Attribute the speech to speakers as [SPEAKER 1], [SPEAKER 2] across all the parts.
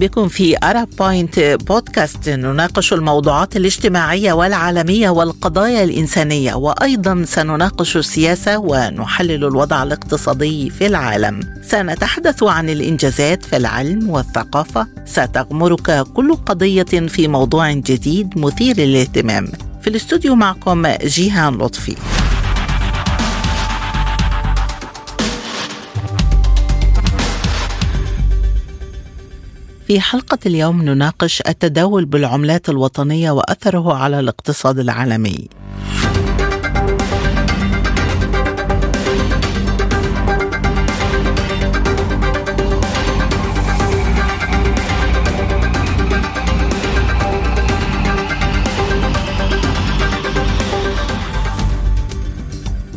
[SPEAKER 1] بكم في أرب بوينت بودكاست نناقش الموضوعات الاجتماعية والعالمية والقضايا الإنسانية وأيضا سنناقش السياسة ونحلل الوضع الاقتصادي في العالم. سنتحدث عن الإنجازات في العلم والثقافة. ستغمرك كل قضية في موضوع جديد مثير للاهتمام. في الاستوديو معكم جيهان لطفي. في حلقة اليوم نناقش التداول بالعملات الوطنية وأثره على الاقتصاد العالمي.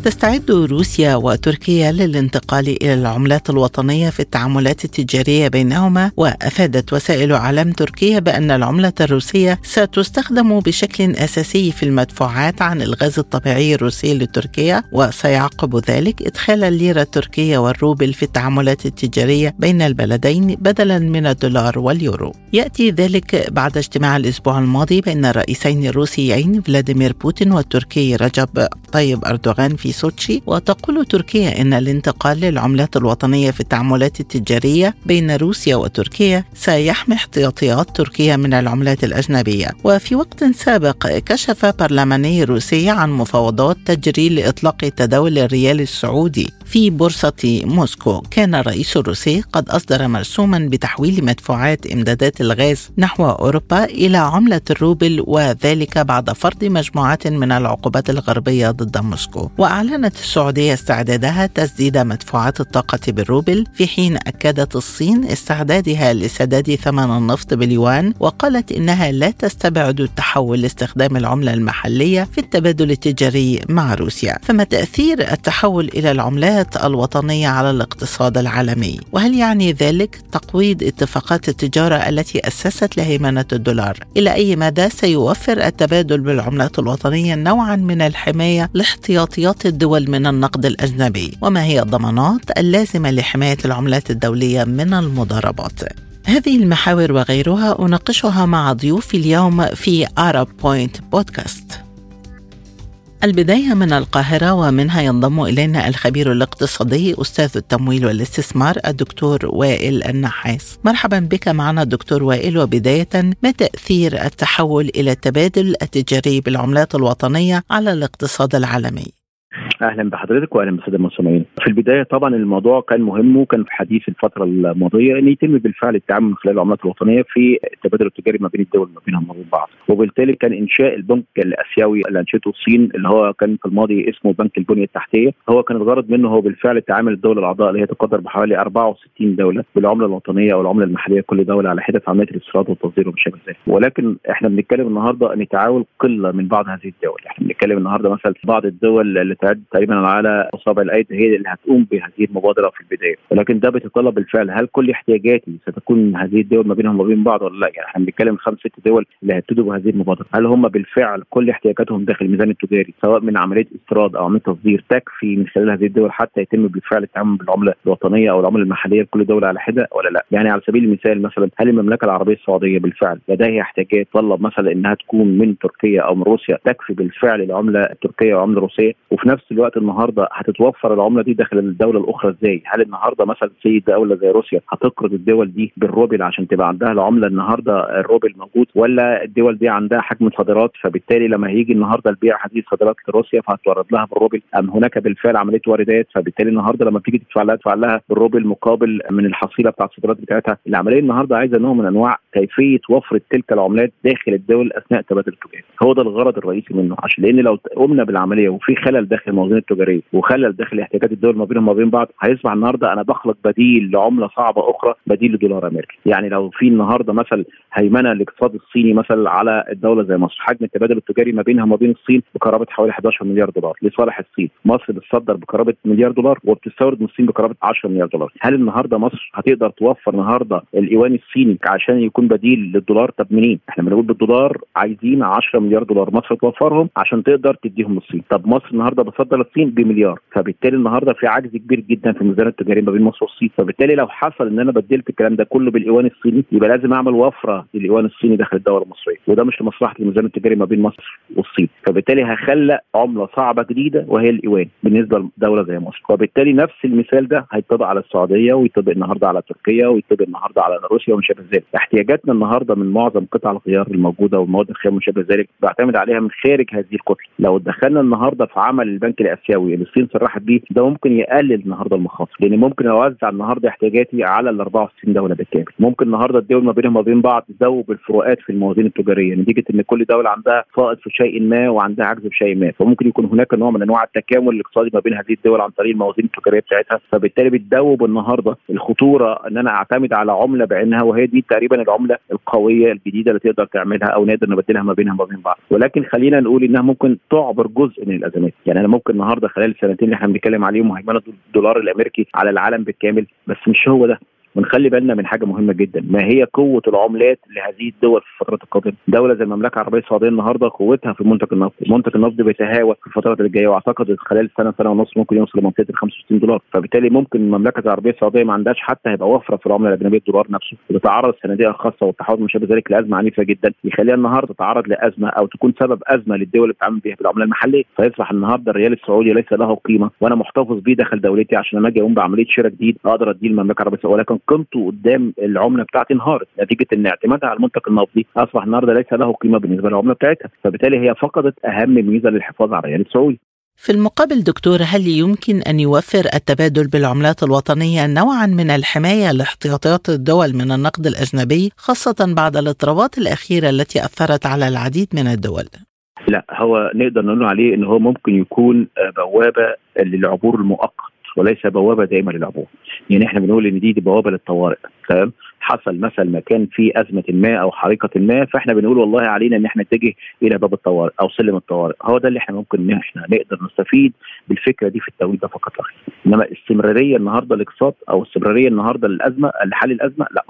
[SPEAKER 1] تستعد روسيا وتركيا للانتقال إلى العملات الوطنية في التعاملات التجارية بينهما وأفادت وسائل إعلام تركيا بأن العملة الروسية ستستخدم بشكل أساسي في المدفوعات عن الغاز الطبيعي الروسي لتركيا وسيعقب ذلك إدخال الليرة التركية والروبل في التعاملات التجارية بين البلدين بدلا من الدولار واليورو. يأتي ذلك بعد اجتماع الأسبوع الماضي بين الرئيسين الروسي فلاديمير بوتين والتركي رجب طيب أردوغان في سوتشي وتقول تركيا إن الانتقال للعملات الوطنية في التعاملات التجارية بين روسيا وتركيا سيحمي احتياطيات تركيا من العملات الأجنبية. وفي وقت سابق كشف برلماني روسي عن مفاوضات تجري لإطلاق تداول الريال السعودي في بورصة موسكو. كان الرئيس الروسي قد أصدر مرسوما بتحويل مدفوعات إمدادات الغاز نحو أوروبا إلى عملة الروبل وذلك بعد فرض مجموعات من العقوبات الغربية ضد موسكو وأعلنت السعودية استعدادها تسديد مدفوعات الطاقة بالروبل في حين أكدت الصين استعدادها لسداد ثمن النفط باليوان وقالت إنها لا تستبعد التحول لاستخدام العملة المحلية في التبادل التجاري مع روسيا. فما تأثير التحول إلى العملات الوطنية على الاقتصاد العالمي؟ وهل يعني ذلك تقويض اتفاقات التجارة التي أسست لهيمنة الدولار؟ إلى أي مدى سيوفر التبادل بالعملات الوطنية نوعا من الحماية لاحتياطيات الدول من النقد الأجنبي وما هي الضمانات اللازمة لحماية العملات الدولية من المضاربات. هذه المحاور وغيرها أناقشها مع ضيوفي اليوم في Arab Point بودكاست البداية من القاهرة ومنها ينضم إلينا الخبير الاقتصادي أستاذ التمويل والاستثمار الدكتور وائل النحاس. مرحبا بك معنا دكتور وائل وبداية ما تأثير التحول إلى التبادل التجاري بالعملات الوطنية على الاقتصاد العالمي؟
[SPEAKER 2] أهلا بحضرتك واهلا بالساده المستمعين. في البداية طبعا الموضوع كان مهم وكان في حديث الفترة الماضية إن يتم بالفعل التعامل من خلال العملات الوطنية في التبادل التجاري ما بين الدول ما بينهم وبين بعض، وبالتالي كان إنشاء البنك الآسيوي اللي انشئته الصين اللي هو كان في الماضي اسمه بنك البنية التحتية، هو كان الغرض منه هو بالفعل تعامل الدول الأعضاء اللي هي تقدر بحوالي 64 دولة بالعملة الوطنية أو العملة المحلية. كل دولة على حدة عملية الاستيراد والتصدير وما شابه ذلك، ولكن إحنا بنتكلم النهارده إن تعاون قلة من بعض هذه الدول، إحنا بنتكلم النهارده مثلا بعض الدول اللي تعد تقريبا على اصابع الأيدي هي اللي هتقوم بهذه المبادرة في البداية. ولكن ده بيتطلب بالفعل. هل كل احتياجاتي ستكون هذه الدول ما بينهم وبين بعض ولا لا؟ يعني إحنا بنتكلم خمس ست دول اللي هيبتدوا بهذه المبادرة. هل هم بالفعل كل احتياجاتهم داخل الميزان التجاري سواء من عملية استيراد أو عملية تصدير تكفي من خلال هذه الدول حتى يتم بالفعل التعامل بالعملة الوطنية أو العملة المحلية بكل دولة على حدة ولا لا؟ يعني على سبيل المثال مثلا هل المملكة العربية السعودية بالفعل لديها احتياجات تطلب مثلا إنها تكون من تركيا أو من روسيا تكفي بالفعل العمله التركية والعمله الروسية؟ وفي نفس الوقت النهارده هتتوفر العملة دي داخل الدولة الأخرى إزاي؟ هل النهارده مثلا في دولة زي روسيا هتقرض الدول دي بالروبل عشان تبقى عندها العملة النهارده الروبل موجود ولا الدول دي عندها حجم صادرات فبالتالي لما هيجي النهارده البيع هذه الصادرات لروسيا فهتورد لها بالروبل؟ أم هناك بالفعل عملية واردات فبالتالي النهارده لما تيجي تدفع لها تدفع لها بالروبل مقابل من الحصيلة بتاعت الصادرات بتاعتها؟ العملية النهارده عايزة نوع من أنواع كيفية توفر تلك العملات داخل الدول أثناء تبادل التجاري هو ده الغرض الرئيسي منه عشان لأن لو قمنا بالعملية وفي خلل داخل الموازين التجارية. وخلل داخل احتياجات الدول ما بينهم وما بين بعض. هيصبح النهارده أنا بخلق بديل لعملة صعبة أخرى بديل لدولار أمريكي. يعني لو في النهارده مثلا هيمنة الاقتصاد الصيني مثلا على الدولة زي مصر حجم التبادل التجاري ما بينها وما بين الصين بقرابه حوالي 11 مليار دولار. لصالح الصين مصر بتصدر بقرابه مليار دولار وبتستورد من الصين بقرابه 10 مليار دولار. هل النهارده مصر هتقدر توفر النهارده الايوان الصيني عشان يكون بديل للدولار؟ طب منين؟ إحنا بنقول بالدولار عايزين 10 مليار دولار. مصر توفرهم عشان تقدر تديهم للصين. طب مصر النهارده بتصدر للصين بمليار. فبالتالي النهارده في عجز كبير جدا في الميزان التجاري ما بين مصر والصين. فبالتالي لو حصل إن أنا بدلت الكلام ده كله بالإيوان الصيني يبقى لازم أعمل وفرة للإيوان الصيني داخل الدولة المصرية. وده مش لمصلحة الميزان التجاري ما بين مصر والصين. فبالتالي هخلق عملة صعبة جديدة وهي الإيوان بالنسبة لدولة زي مصر. وبالتالي نفس المثال ده هيطبق على السعودية ويطبق النهارده على تركيا ويطبق النهارده على روسيا وما شابه ذلك. احتياجاتنا النهارده من معظم قطع الغيار الموجودة والمواد الخام وما شابه ذلك بعتمد عليها من خارج هذه الكتلة. لو دخلنا النهارده في عمل البنك الآسيوي. اللي الصين صرحت بيه ده ممكن يقلل النهارده المخاطر لأن ممكن اوزع النهارده احتياجاتي على ال 64 دولة بالكامل. ممكن النهارده الدول ما بينهم وما بين بعض تذوب الفروقات في الموازين التجارية. نتيجة إن كل دولة عندها فائض في شيء ما وعندها عجز في شيء ما. فممكن يكون هناك نوع من أنواع التكامل الاقتصادي ما بين هذه الدول عن طريق الموازين التجارية بتاعتها. فبالتالي بتذوب النهارده الخطورة إن أنا أعتمد على عملة بعينها وهي دي تقريبا العملة القوية الجديدة اللي تقدر تعملها أو نقدر نبدلها ما بينها وما بين بعض. ولكن خلينا نقول إنها ممكن تعبر جزء من الأزمات. يعني أنا ممكن النهارده خلال السنتين اللي إحنا بنتكلم عليهم وهيمنه الدولار الأمريكي على العالم بالكامل بس مش هو ده. ونخلي بالنا من حاجة مهمة جدا. ما هي قوة العملات لهذه الدول في الفترات القادمة؟ دولة زي المملكة العربية السعودية النهارده قوتها في منتج النفط. منتج النفط بيتهاوى في الفترات اللي جاية وأعتقد خلال سنة سنة ونص ممكن يوصل لمنطقة ال 65 دولار. فبالتالي ممكن المملكة العربية السعودية ما عندهاش حتى هيبقى وفرة في العملة الأجنبية الدولار نفسه. وتتعرض الصناديق الخاصة والتحول ما شابه ذلك لأزمة عنيفة جدا. يخليها النهارده تتعرض لأزمة أو تكون سبب أزمة للدول اللي بتتعامل بيها بالعملة المحلية. فيصبح النهارده الريال السعودي ليس له قيمة وأنا محتفظ بيه داخل دولتي عشان لما أجي أقوم بعملية شراء جديد أقدر أديه المملكه العربية السعودية. ولكن قيمته قدام العملة بتاعتي انهارت. نتيجة إن اعتمادها على المنتج النفطي أصبح النهارده ليس له قيمة بالنسبة للعملة بتاعتها. فبالتالي هي فقدت أهم ميزة للحفاظ على الريال السعودي
[SPEAKER 1] في المقابل دكتور هل يمكن أن يوفر التبادل بالعملات الوطنية نوعا من الحماية لاحتياطات الدول من النقد الأجنبي خاصة بعد الاضطرابات الأخيرة التي أثرت على العديد من الدول؟
[SPEAKER 2] لا هو نقدر نقول عليه إن هو ممكن يكون بوابة للعبور المؤقت. وليس بوابة دائمه للعبور. يعني إحنا بنقول إن دي, دي بوابة للطوارئ تمام؟ حصل مثلا مكان فيه أزمة ما أو حريقة ما فإحنا بنقول والله علينا إن إحنا نتجه إلى باب الطوارئ أو سلم الطوارئ. هو ده اللي إحنا ممكن إن إحنا نقدر نستفيد بالفكرة دي في التوقيت ده فقط. لا إنما استمرارية النهارده الاقتصاد أو استمرارية النهارده للأزمة لحل الأزمة لا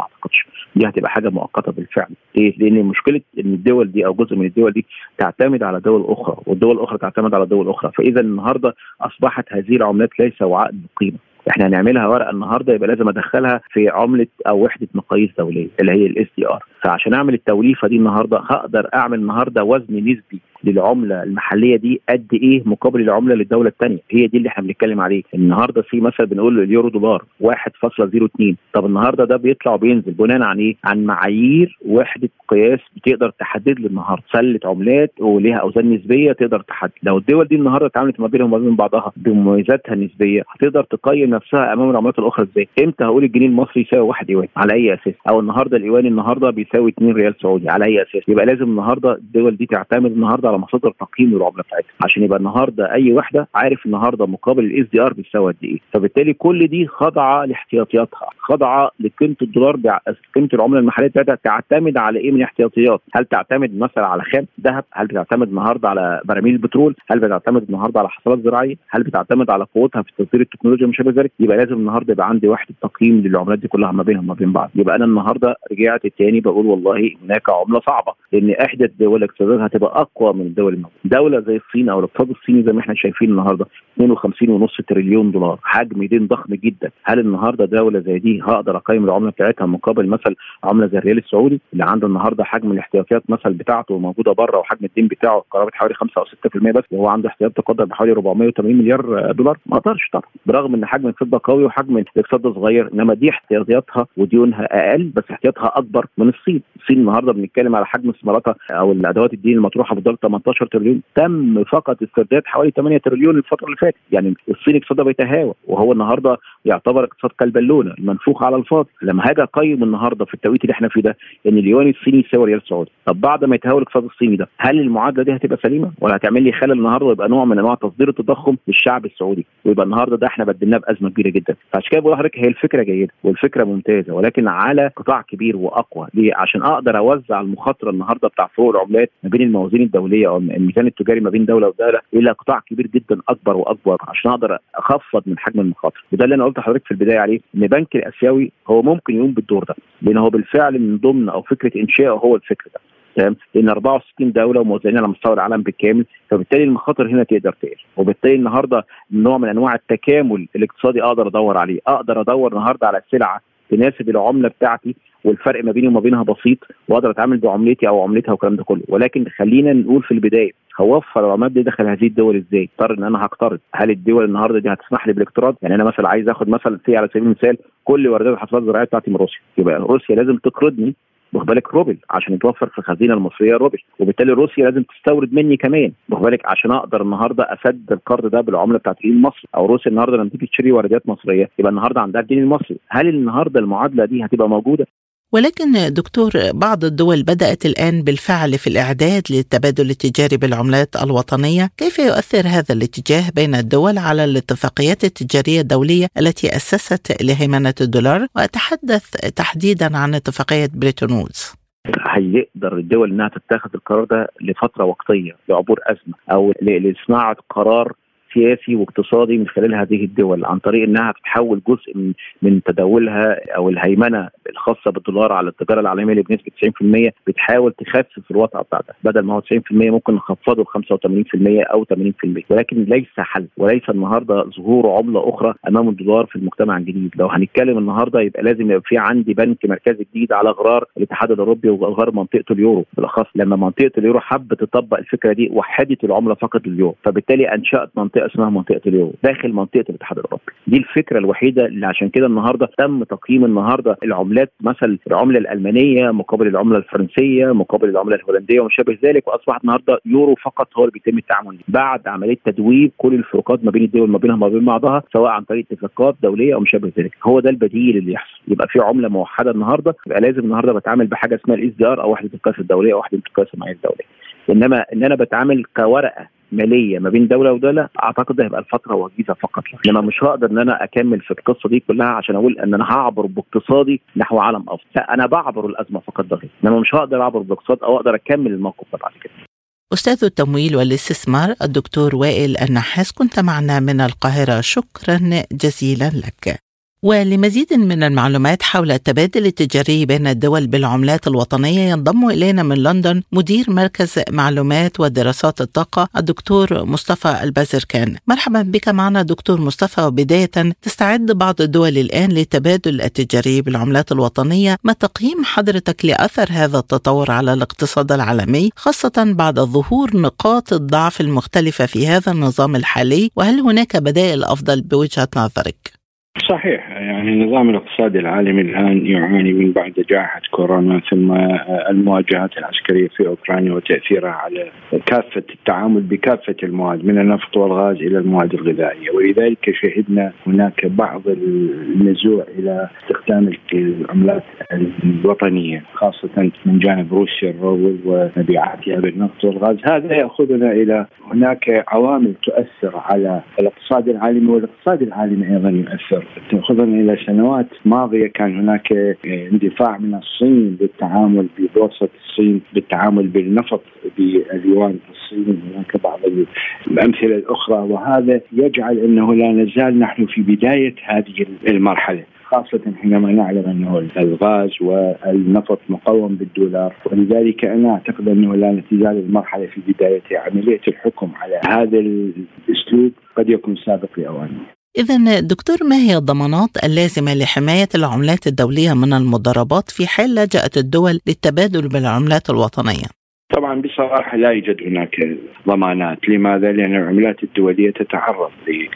[SPEAKER 2] دي هتبقى حاجة مؤقتة بالفعل. ليه؟ لأن مشكلة إن الدول دي أو جزء من الدول دي تعتمد على دول أخرى والدول الأخرى تعتمد على دول أخرى. فإذا النهارده أصبحت هذه العملات ليس وعاء بقيمة. إحنا هنعملها ورقة النهارده يبقى لازم أدخلها في عملة أو وحدة مقاييس دولية اللي هي ال SDR فعشان أعمل التوليفة دي النهارده هقدر أعمل النهارده وزن نسبي للعملة المحلية دي قد إيه مقابل العملة للدولة الثانية هي دي اللي إحنا بنتكلم عليه. النهارده في مثلا بنقول اليورو دولار 1.02 طب النهارده ده بيطلع وبينزل بناء عن إيه؟ عن معايير وحدة قياس بتقدر تحدد لي النهارده. سلة عملات وليها أوزان نسبية تقدر تحدد. لو الدول دي النهارده اتعاملت ما بينهم وما بين بعضها بمميزاتها النسبية هتقدر تقيم نفسها أمام العملات الأخرى إزاي؟ إمتى هقول الجنيه المصري يساوي 1 يوان على أي أساس؟ أو النهارده اليوان النهارده بيساوي 2 ريال سعودي؟ على أي أساس؟ يبقى لازم النهارده الدول دي تعتمد النهارده على مصادر تقييم للعمله بتاعتها عشان يبقى النهارده أي وحدة عارف النهارده مقابل ال SDR بيساوي قد إيه. فبالتالي كل دي خاضعه لاحتياطياتها خاضعه لقيمة الدولار قيمة العملة المحلية بتاعتها تعتمد على إيه من احتياطيات هل تعتمد مثلا على خام ذهب؟ هل بتعتمد النهارده على براميل البترول هل بتعتمد النهارده على حاصلات زراعية؟ هل بتعتمد على قوتها في تطوير التكنولوجيا شابه ذلك؟ يبقى لازم النهارده يبقى عندي وحدة تقييم للعملات دي كلها ما بينهم وما بين بعض. يبقى أنا النهارده رجعت تاني بقول والله هناك عملة صعبة لأن إحدى الدول اقتصادها هتبقى أقوى من الدول الموجوده دولة زي الصين أو الاقتصاد الصيني زي ما إحنا شايفين النهارده 52.5 تريليون دولار حجم دين ضخم جدا. هل النهارده دولة زي دي هقدر أقيم العملة بتاعتها مقابل مثلا عملة زي الريال السعودي؟ اللي عنده النهارده حجم الاحتياطيات مثلا بتاعته موجوده بره وحجم الدين بتاعه قرابة حوالي 5 أو 6% بس وهو عنده احتياط تقدر بحوالي 480 مليار دولار ما أقدرش طبعا. برغم إن حجم الفضة قوي وحجم الاقتصاد صغير إنما دي احتياطياتها وديونها أقل بس احتياطها أكبر من الصين. الصين النهارده بنتكلم على حجم استثماراتها أو الأدوات الدين المطروحة بدولار 18 تريليون تم فقط استرداد حوالي 8 تريليون الفترة اللي فاتت. يعني الصين اقتصادها بيتهاوى وهو النهارده يعتبر اقتصاد كالبالونه المنفوخ على الفاضي. لما هاجي أقيم النهارده في التوقيت اللي إحنا فيه ده إن اليوان الصيني يساوي ريال سعودي طب بعد ما يتهاوى الاقتصاد الصيني ده هل المعادلة دي هتبقى سليمة؟ ولا هتعمل لي خلل النهارده ويبقى نوع من أنواع تصدير التضخم للشعب السعودي؟ ويبقى النهارده ده إحنا بدلناه بأزمة كبيرة جدا. فعشان كده بقول لحضرتك هي الفكرة جيدة والفكرة ممتازة ولكن على قطاع كبير وأقوى. ليه؟ عشان أقدر أوزع المخاطرة النهارده بتاع فروق العملات ما بين الموازين الدولية أو الميزان التجاري ما بين دولة ودولة إلى قطاع كبير جدا أكبر وأكبر عشان أقدر أخفض من حجم المخاطر. وده اللي أنا قلت لحضرتك في البداية عليه إن بنك الآسيوي هو ممكن يقوم بالدور ده لأن هو بالفعل من ضمن أو فكرة انشائه هو الفكر ده. تمام؟ لأن 64 دولة وموزعين على مستوى العالم بالكامل فبالتالي المخاطر هنا تقدر تقل. وبالتالي النهارده نوع من أنواع التكامل الاقتصادي أقدر أدور عليه. أقدر أدور النهارده على سلعة تناسب العملة بتاعتي والفرق ما بيني وما بينها بسيط واقدر أتعامل بعملتي أو عملتها والكلام ده كله. ولكن خلينا نقول في البداية هوفر العملات دي داخل هذه الدول إزاي؟ اضطر إن أنا هقترض، هل الدول النهارده دي هتسمح لي بالاقتراض؟ يعني أنا مثلا عايز آخد مثلا في على سبيل المثال كل واردات الحصاد الزراعية بتاعتي من روسيا، يبقى روسيا لازم تقرضني واخد بالك روبل عشان يتوفر في الخزينة المصرية روبل. وبالتالي روسيا لازم تستورد مني كمان واخد بالك عشان أقدر النهارده اسدد القرض ده بالعملة بتاعت الجنيه المصري أو روسيا النهارده لما تيجي تشتري واردات مصرية يبقى النهارده عندها الجنيه المصري. هل النهارده المعادلة دي هتبقى موجودة؟
[SPEAKER 1] ولكن دكتور بعض الدول بدأت الآن بالفعل في الإعداد للتبادل التجاري بالعملات الوطنية. كيف يؤثر هذا الاتجاه بين الدول على الاتفاقيات التجارية الدولية التي أسست لهيمنة الدولار؟ وأتحدث تحديدا عن اتفاقية بريتون وودز
[SPEAKER 2] هيقدر الدول إنها تتخذ القرار ده لفترة وقتية لعبور أزمة أو لصناعة قرار سياسي واقتصادي من خلال هذه الدول عن طريق إنها بتحول جزء من من تداولها أو الهيمنة الخاصة بالدولار على التجارة العالمية اللي بنسبة 90% بتحاول تخفف الوطأه بتاعتها بدل ما هو 90% ممكن نخفضه ل 85% أو 80% ولكن ليس حل وليس النهارده ظهور عملة أخرى أمام الدولار في المجتمع الجديد. لو هنتكلم النهارده يبقى لازم يبقى في عندي بنك مركزي جديد على غرار الاتحاد الأوروبي وغرار منطقة اليورو. بالأخص لما منطقة اليورو حبت تطبق الفكرة دي وحدت العملة فقط لليورو. فبالتالي أنشأت منطقة اسمها منطقة اليورو داخل منطقة الاتحاد الأوروبي. دي الفكرة الوحيدة اللي عشان كده النهارده تم تقييم النهارده العملات مثلا العملة الألمانية مقابل العملة الفرنسية مقابل العملة الهولندية وما شابه ذلك وأصبحت النهارده يورو فقط هو اللي بيتم التعامل بعد عملية تدويب كل الفروقات ما بين الدول ما بينها وما بين بعضها سواء عن طريق اتفاقات دولية أو ما شابه ذلك. هو ده البديل اللي يحصل. يبقى في عملة موحدة النهارده يبقى لازم النهارده بتعامل بحاجة اسمها ال SDR أو وحدة القياس الدولية أو وحدة القياس الدولية. إنما إن أنا بتعامل كورقة مالية ما بين دولة ودولة أعتقد ده هيبقى الفترة وجيزة فقط. انما مش هقدر إن أنا أكمل في القصة دي كلها عشان أقول إن أنا هعبر باقتصادي نحو عالم أفضل. لا أنا بعبر الأزمة فقط ده انما مش هقدر أعبر باقتصاد أو أقدر أكمل الموقف بعد كده.
[SPEAKER 1] أستاذ التمويل والاستثمار الدكتور وائل النحاس كنت معنا من القاهرة. شكرا جزيلا لك. ولمزيد من المعلومات حول التبادل التجاري بين الدول بالعملات الوطنية ينضم إلينا من لندن مدير مركز معلومات ودراسات الطاقة الدكتور مصطفى البازركان مرحبا بك معنا دكتور مصطفى. وبداية تستعد بعض الدول الآن للتبادل التجاري بالعملات الوطنية. ما تقييم حضرتك لأثر هذا التطور على الاقتصاد العالمي خاصة بعد ظهور نقاط الضعف المختلفة في هذا النظام الحالي؟ وهل هناك بدائل أفضل بوجهة نظرك؟
[SPEAKER 3] صحيح يعني النظام الاقتصادي العالمي الآن يعاني من بعد جائحة كورونا ثم المواجهات العسكرية في أوكرانيا وتأثيرها على كافة التعامل بكافة المواد من النفط والغاز إلى المواد الغذائية. ولذلك شهدنا هناك بعض النزوع إلى استخدام العملات الوطنية خاصة من جانب روسيا الروبل ومبيعاتها بالنفط والغاز. هذا يأخذنا إلى هناك عوامل تؤثر على الاقتصاد العالمي والاقتصاد العالمي أيضا يؤثر. تأخذنا إلى سنوات ماضية كان هناك اندفاع من الصين للتعامل ببورصة الصين بالتعامل بالنفط باليوان الصيني هناك بعض الأمثلة الأخرى. وهذا يجعل إنه لا نزال نحن في بداية هذه المرحلة. خاصة حينما نعلم أنه الغاز والنفط مقوم بالدولار ولذلك أنا أعتقد أنه لا تزال المرحلة في بدايتها عملية الحكم على هذا الأسلوب قد يكون سابق لأوانه
[SPEAKER 1] إذا دكتور ما هي الضمانات اللازمة لحماية العملات الدولية من المضاربات في حال لجأت الدول للتبادل بالعملات الوطنية؟
[SPEAKER 3] طبعا بصراحة لا يوجد هناك ضمانات. لماذا؟ لأن العملات الدولية تتعرض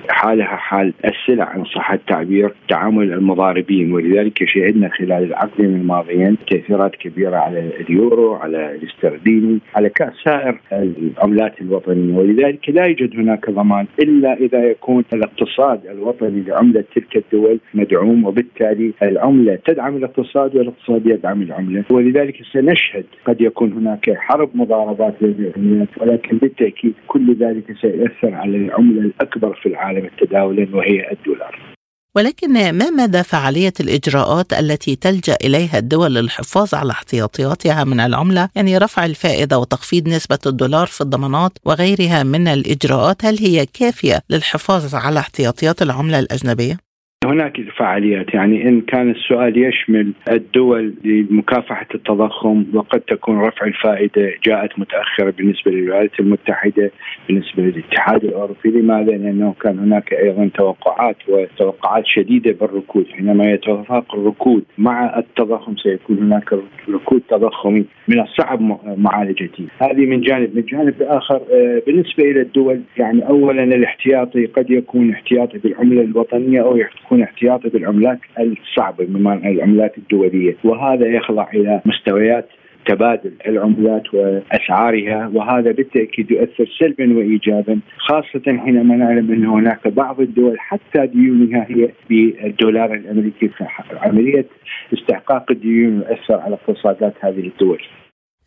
[SPEAKER 3] لحالها حال السلع عن صح التعبير تعامل المضاربين. ولذلك شهدنا خلال العقدين الماضيين تأثيرات كبيرة على اليورو على الاسترليني على سائر العملات الوطنية. ولذلك لا يوجد هناك ضمان إلا إذا يكون الاقتصاد الوطني لعملة تلك الدول مدعوم. وبالتالي العملة تدعم الاقتصاد والاقتصاد يدعم العملة. ولذلك سنشهد قد يكون هناك حرب مضاربات بين العملات ولكن بالتأكيد كل ذلك سيؤثر على العملة الأكبر في العالم تداولا وهي الدولار.
[SPEAKER 1] ولكن ما مدى فعالية الإجراءات التي تلجأ إليها الدول للحفاظ على احتياطياتها من العملة يعني رفع الفائدة وتخفيض نسبة الدولار في الضمانات وغيرها من الإجراءات هل هي كافية للحفاظ على احتياطيات العملة الأجنبية؟
[SPEAKER 3] هناك فعاليات. يعني إن كان السؤال يشمل الدول لمكافحة التضخم وقد تكون رفع الفائدة جاءت متأخرة بالنسبة للولايات المتحدة بالنسبة للاتحاد الأوروبي. لماذا؟ لأنه كان هناك أيضا توقعات وتوقعات شديدة بالركود. حينما يتوافق الركود مع التضخم سيكون هناك ركود تضخمي من الصعب معالجته. هذه من جانب. من جانب آخر آه، بالنسبة إلى الدول يعني اولا الاحتياطي قد يكون احتياطي بالعملة الوطنية أو يكون احتياطي بالعملات الصعبة بمعنى العملات الدولية وهذا يخضع إلى مستويات تبادل العملات وأسعارها وهذا بالتأكيد يؤثر سلبا وايجابا خاصة حينما نعلم أن هناك بعض الدول حتى ديونها هي بالدولار الأمريكي عمليه استحقاق الديون يؤثر على اقتصادات هذه الدول.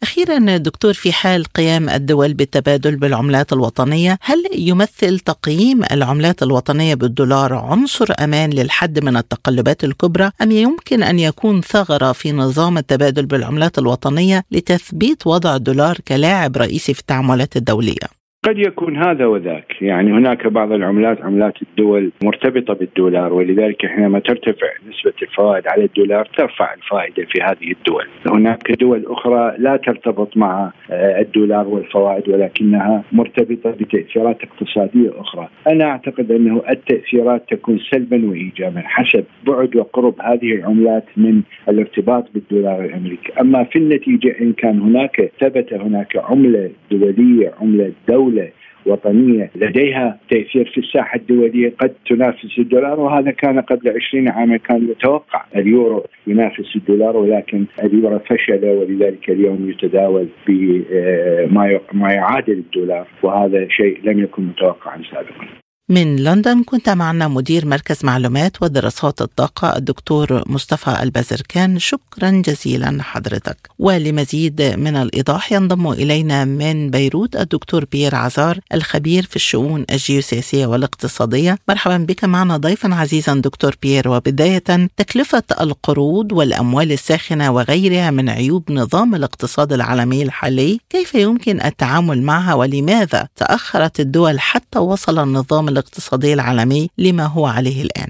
[SPEAKER 1] أخيرا دكتور في حال قيام الدول بالتبادل بالعملات الوطنية هل يمثل تقييم العملات الوطنية بالدولار عنصر أمان للحد من التقلبات الكبرى أم يمكن أن يكون ثغرة في نظام التبادل بالعملات الوطنية لتثبيت وضع الدولار كلاعب رئيسي في التعاملات الدولية؟
[SPEAKER 3] قد يكون هذا وذاك. يعني هناك بعض العملات عملات الدول مرتبطة بالدولار ولذلك حينما ترتفع نسبة الفوائد على الدولار ترفع الفائدة في هذه الدول. هناك دول أخرى لا ترتبط مع آه، الدولار والفوائد ولكنها مرتبطة بتأثيرات اقتصادية أخرى. أنا أعتقد أنه التأثيرات تكون سلبا وإيجابا حسب بعد وقرب هذه العملات من الارتباط بالدولار الأمريكي. أما في النتيجة إن كان هناك ثبت هناك عملة دولية عملة دولة دولة وطنية لديها تأثير في الساحة الدولية قد تنافس الدولار وهذا كان قبل 20 عاما كان يتوقع اليورو ينافس الدولار ولكن اليورو فشل ولذلك اليوم يتداول بما ما يعادل الدولار وهذا شيء لم يكن متوقعا سابقا.
[SPEAKER 1] من لندن كنت معنا مدير مركز معلومات ودراسات الطاقة الدكتور مصطفى البزركان شكرا جزيلا حضرتك. ولمزيد من الإيضاح ينضم إلينا من بيروت الدكتور بيير عزار الخبير في الشؤون الجيوسياسية والاقتصادية. مرحبا بك معنا ضيفا عزيزا دكتور بيير. وبداية تكلفة القروض والأموال الساخنة وغيرها من عيوب نظام الاقتصاد العالمي الحالي كيف يمكن التعامل معها ولماذا تأخرت الدول حتى وصل النظام الاقتصادي العالمي لما هو عليه الآن.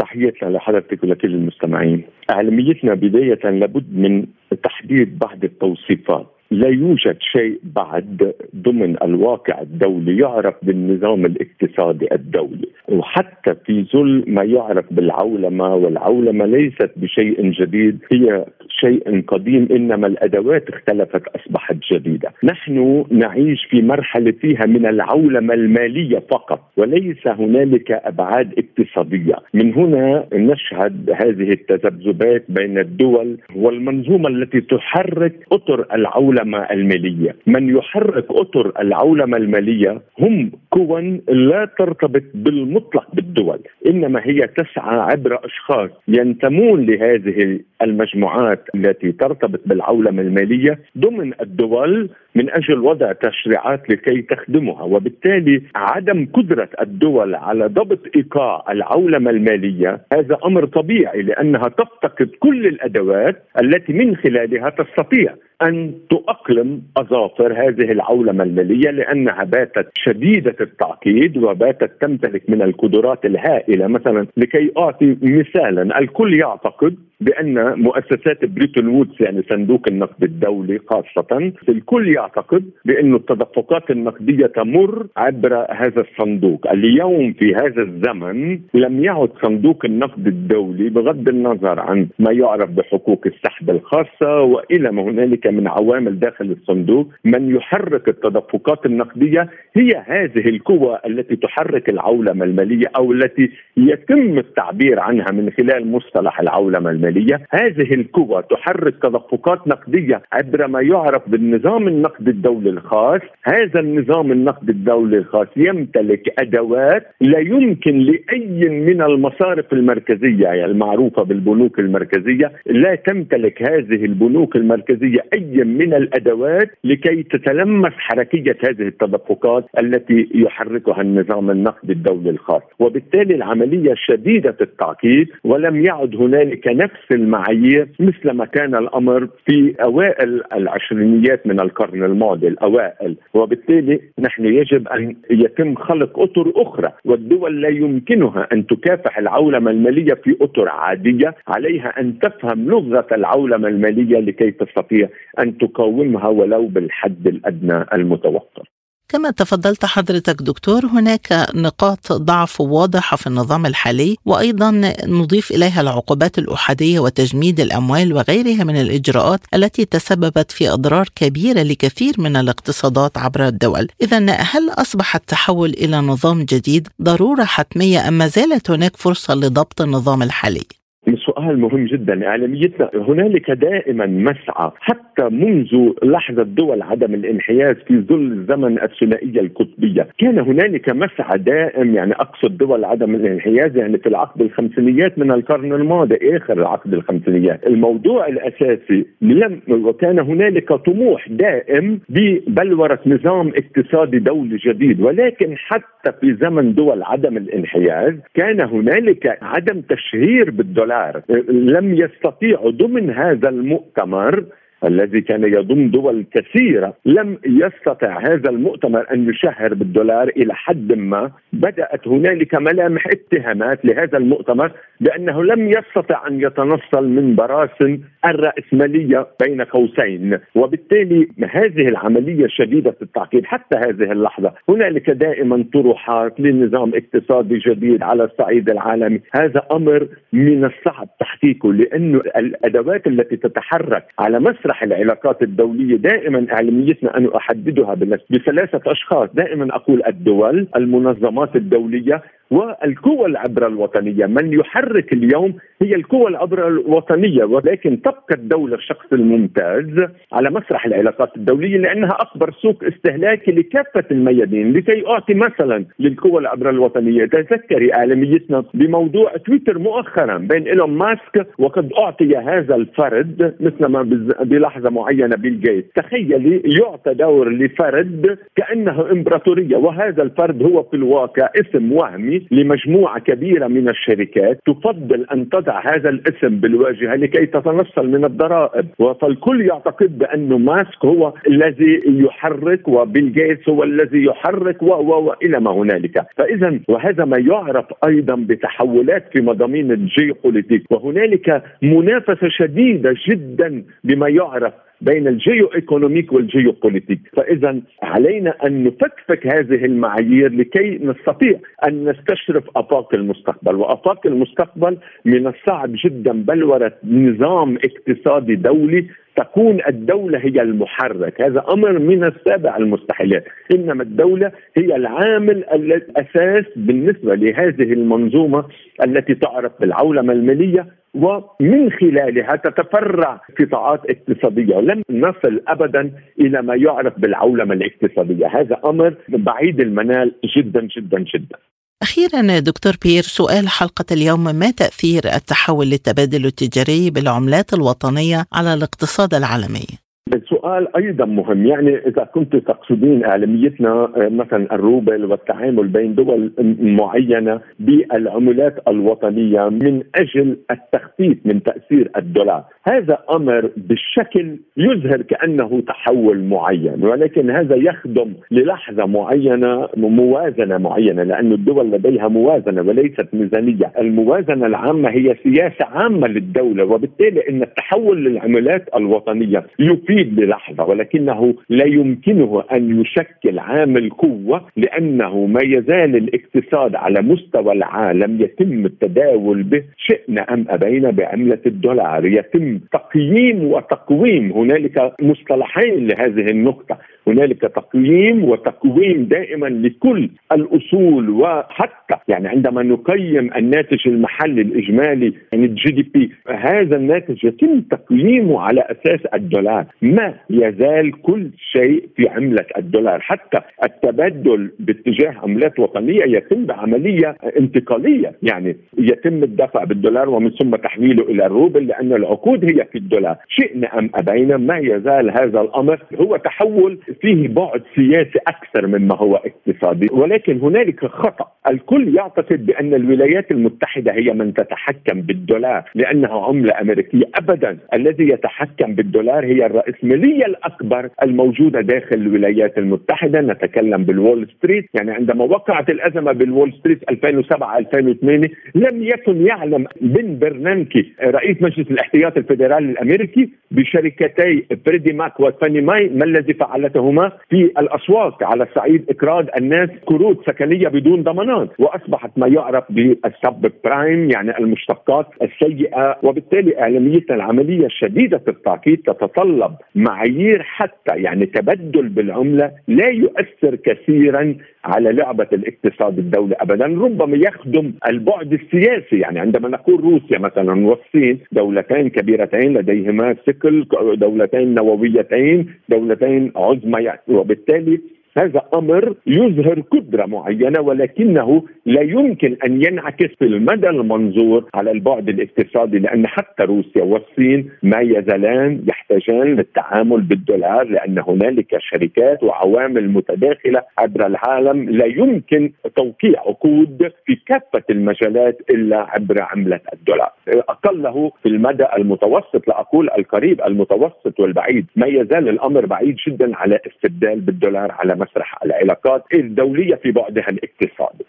[SPEAKER 4] تحياتنا لحضرتك ولكل المستمعين. أهميتنا بداية لابد من تحديد بعض التوصيفات. لا يوجد شيء بعد ضمن الواقع الدولي يعرف بالنظام الاقتصادي الدولي. وحتى في ظل ما يعرف بالعولمة والعولمة ليست بشيء جديد هي شيء قديم إنما الأدوات اختلفت أصبحت جديدة. نحن نعيش في مرحلة فيها من العولمة المالية فقط وليس هنالك أبعاد اقتصادية. من هنا نشهد هذه التذبذبات بين الدول والمنظومة التي تحرك أطر العولمة العولمة المالية، من يحرك أطر العولمة المالية هم قوى لا ترتبط بالمطلق بالدول، إنما هي تسعى عبر أشخاص ينتمون لهذه المجموعات التي ترتبط بالعولمة المالية ضمن الدول من أجل وضع تشريعات لكي تخدمها وبالتالي عدم قدرة الدول على ضبط إيقاع العولمة المالية هذا أمر طبيعي لأنها تفتقد كل الأدوات التي من خلالها تستطيع أن تؤقلم أظافر هذه العولمة المالية لأنها باتت شديدة التعقيد وباتت تمتلك من القدرات الهائلة. مثلا لكي أعطي مثالا الكل يعتقد بأن مؤسسات بريتون وودز يعني صندوق النقد الدولي خاصة. الكل يعتقد بأن التدفقات النقدية تمر عبر هذا الصندوق، اليوم في هذا الزمن لم يعد صندوق النقد الدولي بغض النظر عن ما يعرف بحقوق السحب الخاصة وإلى ما هنالك من عوامل داخل الصندوق، من يحرك التدفقات النقدية هي هذه القوى التي تحرك العولمة المالية أو التي يتم التعبير عنها من خلال مصطلح العولمة المالية. الماليه هذه القوى تحرك تدفقات نقدية عبر ما يعرف بالنظام النقد الدولي الخاص. هذا النظام النقد الدولي الخاص يمتلك أدوات لا يمكن لأي من المصارف المركزية يعني المعروفة بالبنوك المركزية لا تمتلك هذه البنوك المركزية أي من الأدوات لكي تتلمس حركية هذه التدفقات التي يحركها النظام النقدي الدولي الخاص. وبالتالي العملية شديدة التعقيد ولم يعد هنالك نفس المعايير مثل ما كان الأمر في أوائل العشرينيات من القرن الماضي الأوائل. وبالتالي نحن يجب أن يتم خلق أطر أخرى والدول لا يمكنها أن تكافح العولمة المالية في أطر عادية. عليها أن تفهم لغة العولمة المالية لكي تستطيع أن تقاومها ولو بالحد الأدنى المتوقع
[SPEAKER 1] كما تفضلت حضرتك دكتور هناك نقاط ضعف واضحه في النظام الحالي وأيضا نضيف إليها العقوبات الأحادية وتجميد الأموال وغيرها من الإجراءات التي تسببت في أضرار كبيرة لكثير من الاقتصادات عبر الدول. اذا هل أصبح التحول إلى نظام جديد ضرورة حتمية أم ما زالت هناك فرصة لضبط النظام الحالي؟
[SPEAKER 4] سؤال مهم جدا. إعلاميتنا هنالك دائما مسعى. حتى منذ لحظة دول عدم الانحياز في ظل الزمن الثنائيه القطبيه، كان هنالك مسعى دائم. يعني اقصد دول عدم الانحياز يعني في العقد الخمسينيات من القرن الماضي آخر العقد الخمسينيات، الموضوع الأساسي لم وكان هنالك طموح دائم ببلورة نظام اقتصادي دولي جديد. ولكن حتى في زمن دول عدم الانحياز كان هنالك عدم تشهير بالدولار. لم يستطيعوا ضمن هذا المؤتمر الذي كان يضم دول كثيرة لم يستطع هذا المؤتمر أن يشهر بالدولار إلى حد ما. بدأت هنالك ملامح اتهامات لهذا المؤتمر بأنه لم يستطع أن يتنصل من براسن الرأسمالية بين قوسين. وبالتالي هذه العملية شديدة التعقيد. حتى هذه اللحظة هنالك دائما طروحات لنظام اقتصادي جديد على الصعيد العالمي. هذا أمر من الصعب تحقيقه لأنه الأدوات التي تتحرك على مسرح مسرح العلاقات الدولية دائما أعلاميتنا أن أحددها بثلاثة أشخاص. دائما أقول الدول المنظمات الدولية والقوى العبر الوطنية من يحرك اليوم هي القوى العبر الوطنية. ولكن تبقى الدولة الشخص الممتاز على مسرح العلاقات الدولية لأنها اكبر سوق استهلاكي لكافة الميادين لكي أعطي مثلا للقوى العبر الوطنية. تذكري اعلاميتنا بموضوع تويتر مؤخرا بين إيلون ماسك وقد أعطي هذا الفرد مثل ما بلحظة معينة بيل جيتس تخيلي يعطى دور لفرد كأنه إمبراطورية وهذا الفرد هو في الواقع اسم وهمي لمجموعة كبيرة من الشركات تفضل أن تضع هذا الاسم بالواجهة لكي تتنصل من الضرائب. فالكل يعتقد بانه ماسك هو الذي يحرك وبيل جيتس هو الذي يحرك و و والى ما هنالك. فإذا وهذا ما يعرف أيضا بتحولات في مضامين الجيوبوليتيك. وهنالك منافسة شديدة جدا بما يعرف بين ال geo-economic والجيو بوليتيك فاذا علينا أن نفكفك هذه المعايير لكي نستطيع أن نستشرف آفاق المستقبل. وآفاق المستقبل من الصعب جدا بلوره نظام اقتصادي دولي تكون الدولة هي المحرك. هذا أمر من السابع المستحيلات. إنما الدولة هي العامل الأساس بالنسبة لهذه المنظومة التي تعرف بالعولمة المالية ومن خلالها تتفرع قطاعات اقتصادية. ولم نصل ابدا إلى ما يعرف بالعولمة الاقتصادية. هذا أمر بعيد المنال جدا جدا جدا.
[SPEAKER 1] أخيرا دكتور بير سؤال حلقة اليوم ما تأثير التحول للتبادل التجاري بالعملات الوطنية على الاقتصاد العالمي؟
[SPEAKER 4] السؤال أيضا مهم. يعني إذا كنت تقصدين أعلاميتنا آه، مثلا الروبل والتعامل بين دول معينة بالعملات الوطنية من أجل التخفيف من تأثير الدولار، هذا أمر بالشكل يظهر كأنه تحول معين ولكن هذا يخدم للحظة معينة موازنة معينة لأن الدول لديها موازنة وليست ميزانية، الموازنة العامة هي سياسة عامة للدولة وبالتالي إن التحول للعملات الوطنية يفيد للحظه ولكنه لا يمكنه أن يشكل عامل قوه لأنه ما يزال الاقتصاد على مستوى العالم يتم التداول به شئنا أم أبينا بعملة الدولار. يتم تقييم وتقويم. هنالك مصطلحين لهذه النقطة. هنالك تقييم وتقويم دائما لكل الأصول وحتى يعني عندما نقيم الناتج المحلي الإجمالي يعني ال GDP هذا الناتج يتم تقييمه على أساس الدولار. ما يزال كل شيء في عملة الدولار. حتى التبدل باتجاه عملات وطنية يتم بعملية انتقالية. يعني يتم الدفع بالدولار ومن ثم تحويله إلى الروبل لأن العقود هي في الدولار. شئنا ام أبينا ما يزال هذا الأمر هو تحول فيه بعد سياسي أكثر مما هو اقتصادي. ولكن هنالك خطأ. الكل يعتقد بأن الولايات المتحدة هي من تتحكم بالدولار لأنها عملة أمريكية. ابدا. الذي يتحكم بالدولار هي الراسماليه الأكبر الموجودة داخل الولايات المتحدة نتكلم بالوول ستريت. يعني عندما وقعت الأزمة بالوول ستريت 2007 2008 لم يكن يعلم بن برنانكي رئيس مجلس الاحتياط الفيدرالي الأمريكي بشركتي فريدي ماك وفاني ماي ما الذي فعلتهما في الأسواق على صعيد اقراض الناس قروض سكنية بدون ضمانات. وأصبحت ما يعرف بال subprime يعني المشتقات السيئة وبالتالي اعلاميتنا العملية شديده التعقيد تتطلب معايير حتى يعني تبدل بالعملة لا يؤثر كثيرا على لعبة الاقتصاد الدولي ابدا ربما يخدم البعد السياسي. يعني عندما نقول روسيا مثلا والصين دولتين كبيرتين لديهما ثقل دولتين نوويتين دولتين عظمى وبالتالي هذا أمر يظهر قدرة معينة ولكنه لا يمكن أن ينعكس في المدى المنظور على البعد الاقتصادي لأن حتى روسيا والصين ما يزالان يحتاجان للتعامل بالدولار لأن هنالك شركات وعوامل متداخلة عبر العالم لا يمكن توقيع عقود في كافة المجالات إلا عبر عملة الدولار. أقله في المدى المتوسط لا أقول القريب المتوسط والبعيد. ما يزال الأمر بعيد جدا على استبدال بالدولار على مسرح العلاقات الدولية في بعدها الاقتصادي.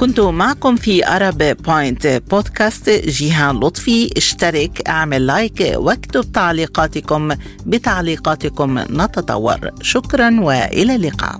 [SPEAKER 1] كنت معكم في أرب بوينت بودكاست جيهان لطفي اشترك اعمل like واكتب تعليقاتكم. بتعليقاتكم نتطور. شكرا وإلى اللقاء.